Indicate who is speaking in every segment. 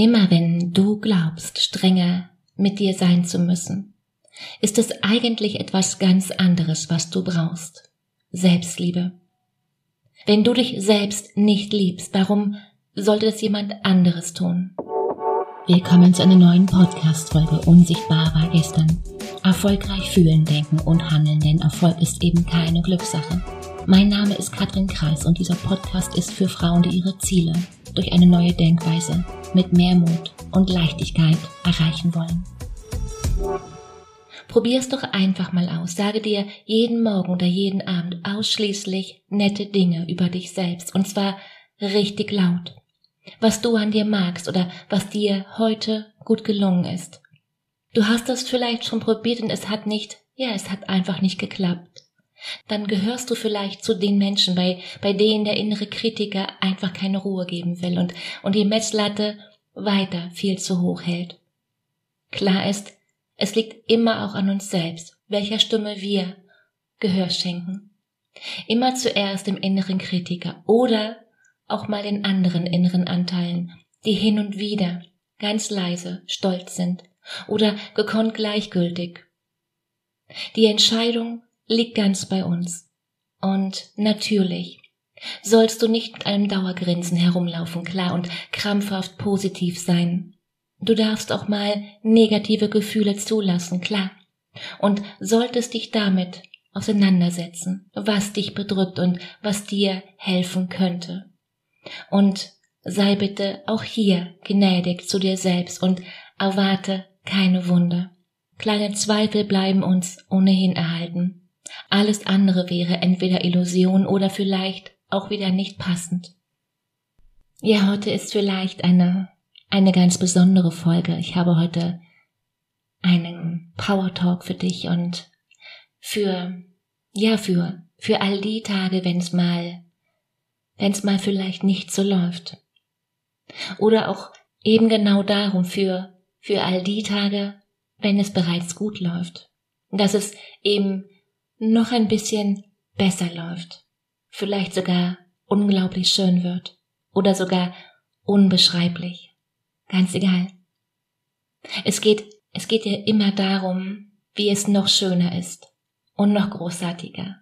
Speaker 1: Immer wenn du glaubst, strenger mit dir sein zu müssen, ist es eigentlich etwas ganz anderes, was du brauchst. Selbstliebe. Wenn du dich selbst nicht liebst, warum sollte es jemand anderes tun? Willkommen zu einer neuen Podcast-Folge Unsichtbar war gestern. Erfolgreich fühlen, denken und handeln, denn Erfolg ist eben keine Glückssache. Mein Name ist Katrin Kreis und dieser Podcast ist für Frauen, die ihre Ziele durch eine neue Denkweise mit mehr Mut und Leichtigkeit erreichen wollen. Probier es doch einfach mal aus. Sage dir jeden Morgen oder jeden Abend ausschließlich nette Dinge über dich selbst und zwar richtig laut. Was du an dir magst oder was dir heute gut gelungen ist. Du hast das vielleicht schon probiert und es hat nicht, ja, es hat einfach nicht geklappt dann gehörst du vielleicht zu den Menschen, bei, bei denen der innere Kritiker einfach keine Ruhe geben will und, und die Messlatte weiter viel zu hoch hält. Klar ist, es liegt immer auch an uns selbst, welcher Stimme wir Gehör schenken. Immer zuerst dem inneren Kritiker oder auch mal den anderen inneren Anteilen, die hin und wieder ganz leise stolz sind oder gekonnt gleichgültig. Die Entscheidung liegt ganz bei uns. Und natürlich sollst du nicht mit einem Dauergrinsen herumlaufen, klar, und krampfhaft positiv sein. Du darfst auch mal negative Gefühle zulassen, klar. Und solltest dich damit auseinandersetzen, was dich bedrückt und was dir helfen könnte. Und sei bitte auch hier gnädig zu dir selbst und erwarte keine Wunder. Kleine Zweifel bleiben uns ohnehin erhalten. Alles andere wäre entweder Illusion oder vielleicht auch wieder nicht passend. Ja, heute ist vielleicht eine, eine ganz besondere Folge. Ich habe heute einen Power Talk für dich und für, ja, für, für all die Tage, wenn's mal, wenn's mal vielleicht nicht so läuft. Oder auch eben genau darum für, für all die Tage, wenn es bereits gut läuft. Dass es eben noch ein bisschen besser läuft, vielleicht sogar unglaublich schön wird oder sogar unbeschreiblich. Ganz egal. Es geht, es geht dir immer darum, wie es noch schöner ist und noch großartiger.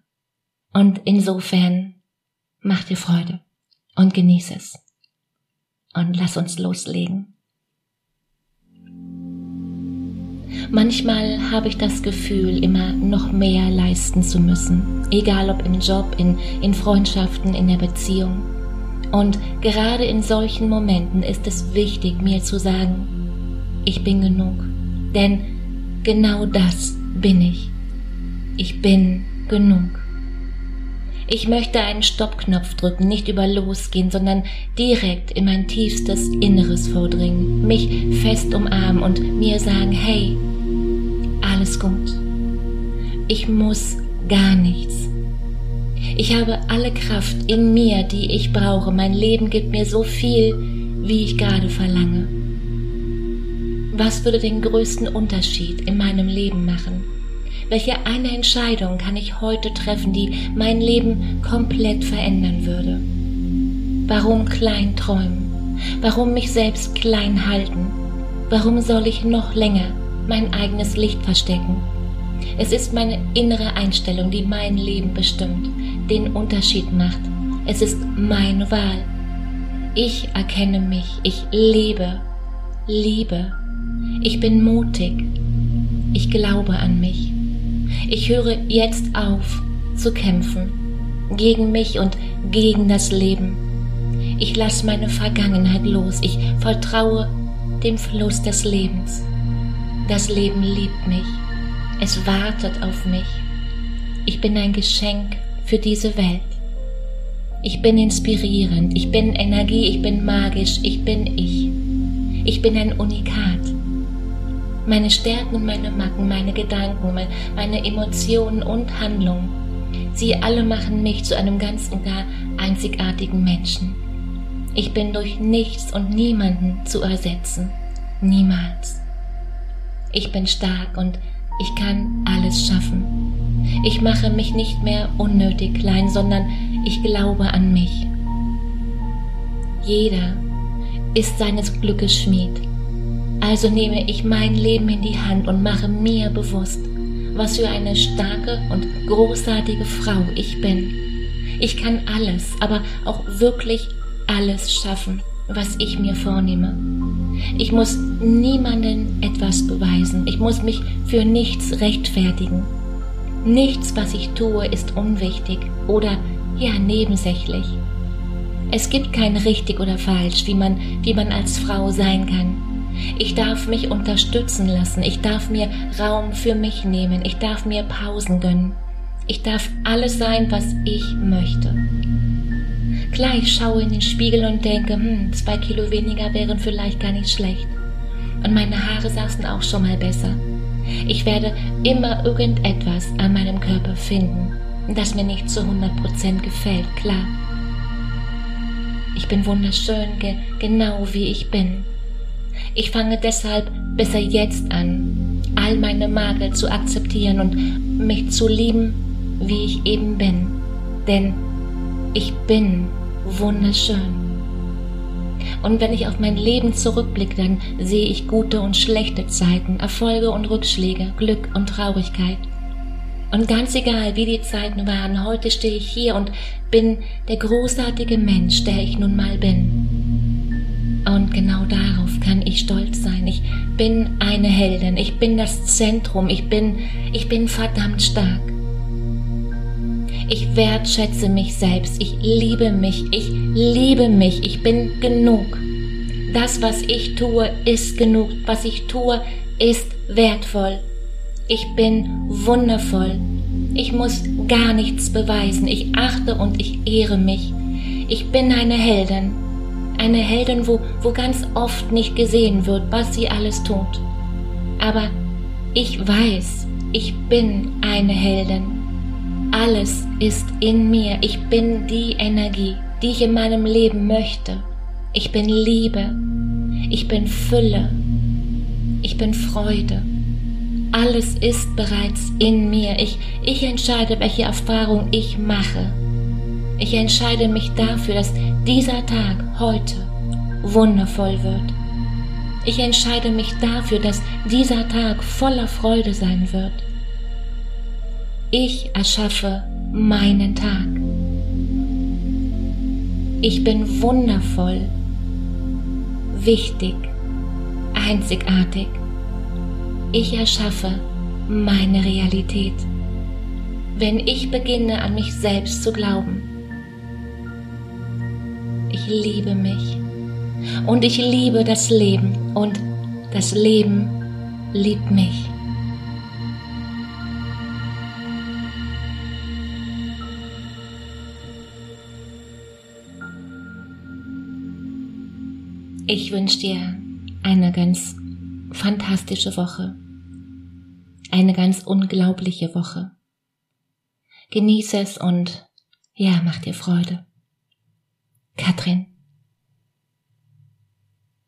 Speaker 1: Und insofern mach dir Freude und genieß es. Und lass uns loslegen. Manchmal habe ich das Gefühl, immer noch mehr leisten zu müssen, egal ob im Job, in, in Freundschaften, in der Beziehung. Und gerade in solchen Momenten ist es wichtig, mir zu sagen, ich bin genug. Denn genau das bin ich. Ich bin genug. Ich möchte einen Stoppknopf drücken, nicht über losgehen, sondern direkt in mein tiefstes Inneres vordringen, mich fest umarmen und mir sagen, hey, alles gut. Ich muss gar nichts. Ich habe alle Kraft in mir, die ich brauche. Mein Leben gibt mir so viel, wie ich gerade verlange. Was würde den größten Unterschied in meinem Leben machen? Welche eine Entscheidung kann ich heute treffen, die mein Leben komplett verändern würde? Warum klein träumen? Warum mich selbst klein halten? Warum soll ich noch länger mein eigenes Licht verstecken. Es ist meine innere Einstellung, die mein Leben bestimmt, den Unterschied macht. Es ist meine Wahl. Ich erkenne mich, ich lebe, liebe. Ich bin mutig. Ich glaube an mich. Ich höre jetzt auf zu kämpfen gegen mich und gegen das Leben. Ich lasse meine Vergangenheit los. Ich vertraue dem Fluss des Lebens. Das Leben liebt mich. Es wartet auf mich. Ich bin ein Geschenk für diese Welt. Ich bin inspirierend, ich bin Energie, ich bin magisch, ich bin ich. Ich bin ein Unikat. Meine Stärken meine Macken, meine Gedanken, meine Emotionen und Handlungen, sie alle machen mich zu einem ganz und gar einzigartigen Menschen. Ich bin durch nichts und niemanden zu ersetzen. Niemals. Ich bin stark und ich kann alles schaffen. Ich mache mich nicht mehr unnötig klein, sondern ich glaube an mich. Jeder, ist seines Glückes Schmied. Also nehme ich mein Leben in die Hand und mache mir bewusst, was für eine starke und großartige Frau ich bin. Ich kann alles, aber auch wirklich alles schaffen, was ich mir vornehme. Ich muss niemanden etwas beweisen. Ich muss mich für nichts rechtfertigen. Nichts, was ich tue, ist unwichtig oder ja nebensächlich. Es gibt kein richtig oder falsch, wie man, wie man als Frau sein kann. Ich darf mich unterstützen lassen. Ich darf mir Raum für mich nehmen. Ich darf mir Pausen gönnen. Ich darf alles sein, was ich möchte. Klar, ich schaue in den Spiegel und denke, hm, zwei Kilo weniger wären vielleicht gar nicht schlecht. Und meine Haare saßen auch schon mal besser. Ich werde immer irgendetwas an meinem Körper finden, das mir nicht zu 100% gefällt, klar. Ich bin wunderschön, ge genau wie ich bin. Ich fange deshalb besser jetzt an, all meine Makel zu akzeptieren und mich zu lieben, wie ich eben bin. Denn ich bin wunderschön. Und wenn ich auf mein Leben zurückblicke, dann sehe ich gute und schlechte Zeiten, Erfolge und Rückschläge, Glück und Traurigkeit. Und ganz egal, wie die Zeiten waren, heute stehe ich hier und bin der großartige Mensch, der ich nun mal bin. Und genau darauf kann ich stolz sein. Ich bin eine Heldin, ich bin das Zentrum, ich bin, ich bin verdammt stark. Ich wertschätze mich selbst. Ich liebe mich. Ich liebe mich. Ich bin genug. Das, was ich tue, ist genug. Was ich tue, ist wertvoll. Ich bin wundervoll. Ich muss gar nichts beweisen. Ich achte und ich ehre mich. Ich bin eine Heldin. Eine Heldin, wo, wo ganz oft nicht gesehen wird, was sie alles tut. Aber ich weiß, ich bin eine Heldin. Alles ist in mir. Ich bin die Energie, die ich in meinem Leben möchte. Ich bin Liebe. Ich bin Fülle. Ich bin Freude. Alles ist bereits in mir. Ich, ich entscheide, welche Erfahrung ich mache. Ich entscheide mich dafür, dass dieser Tag heute wundervoll wird. Ich entscheide mich dafür, dass dieser Tag voller Freude sein wird. Ich erschaffe meinen Tag. Ich bin wundervoll, wichtig, einzigartig. Ich erschaffe meine Realität. Wenn ich beginne an mich selbst zu glauben, ich liebe mich und ich liebe das Leben und das Leben liebt mich. Ich wünsche dir eine ganz fantastische Woche. Eine ganz unglaubliche Woche. Genieße es und ja, mach dir Freude. Katrin.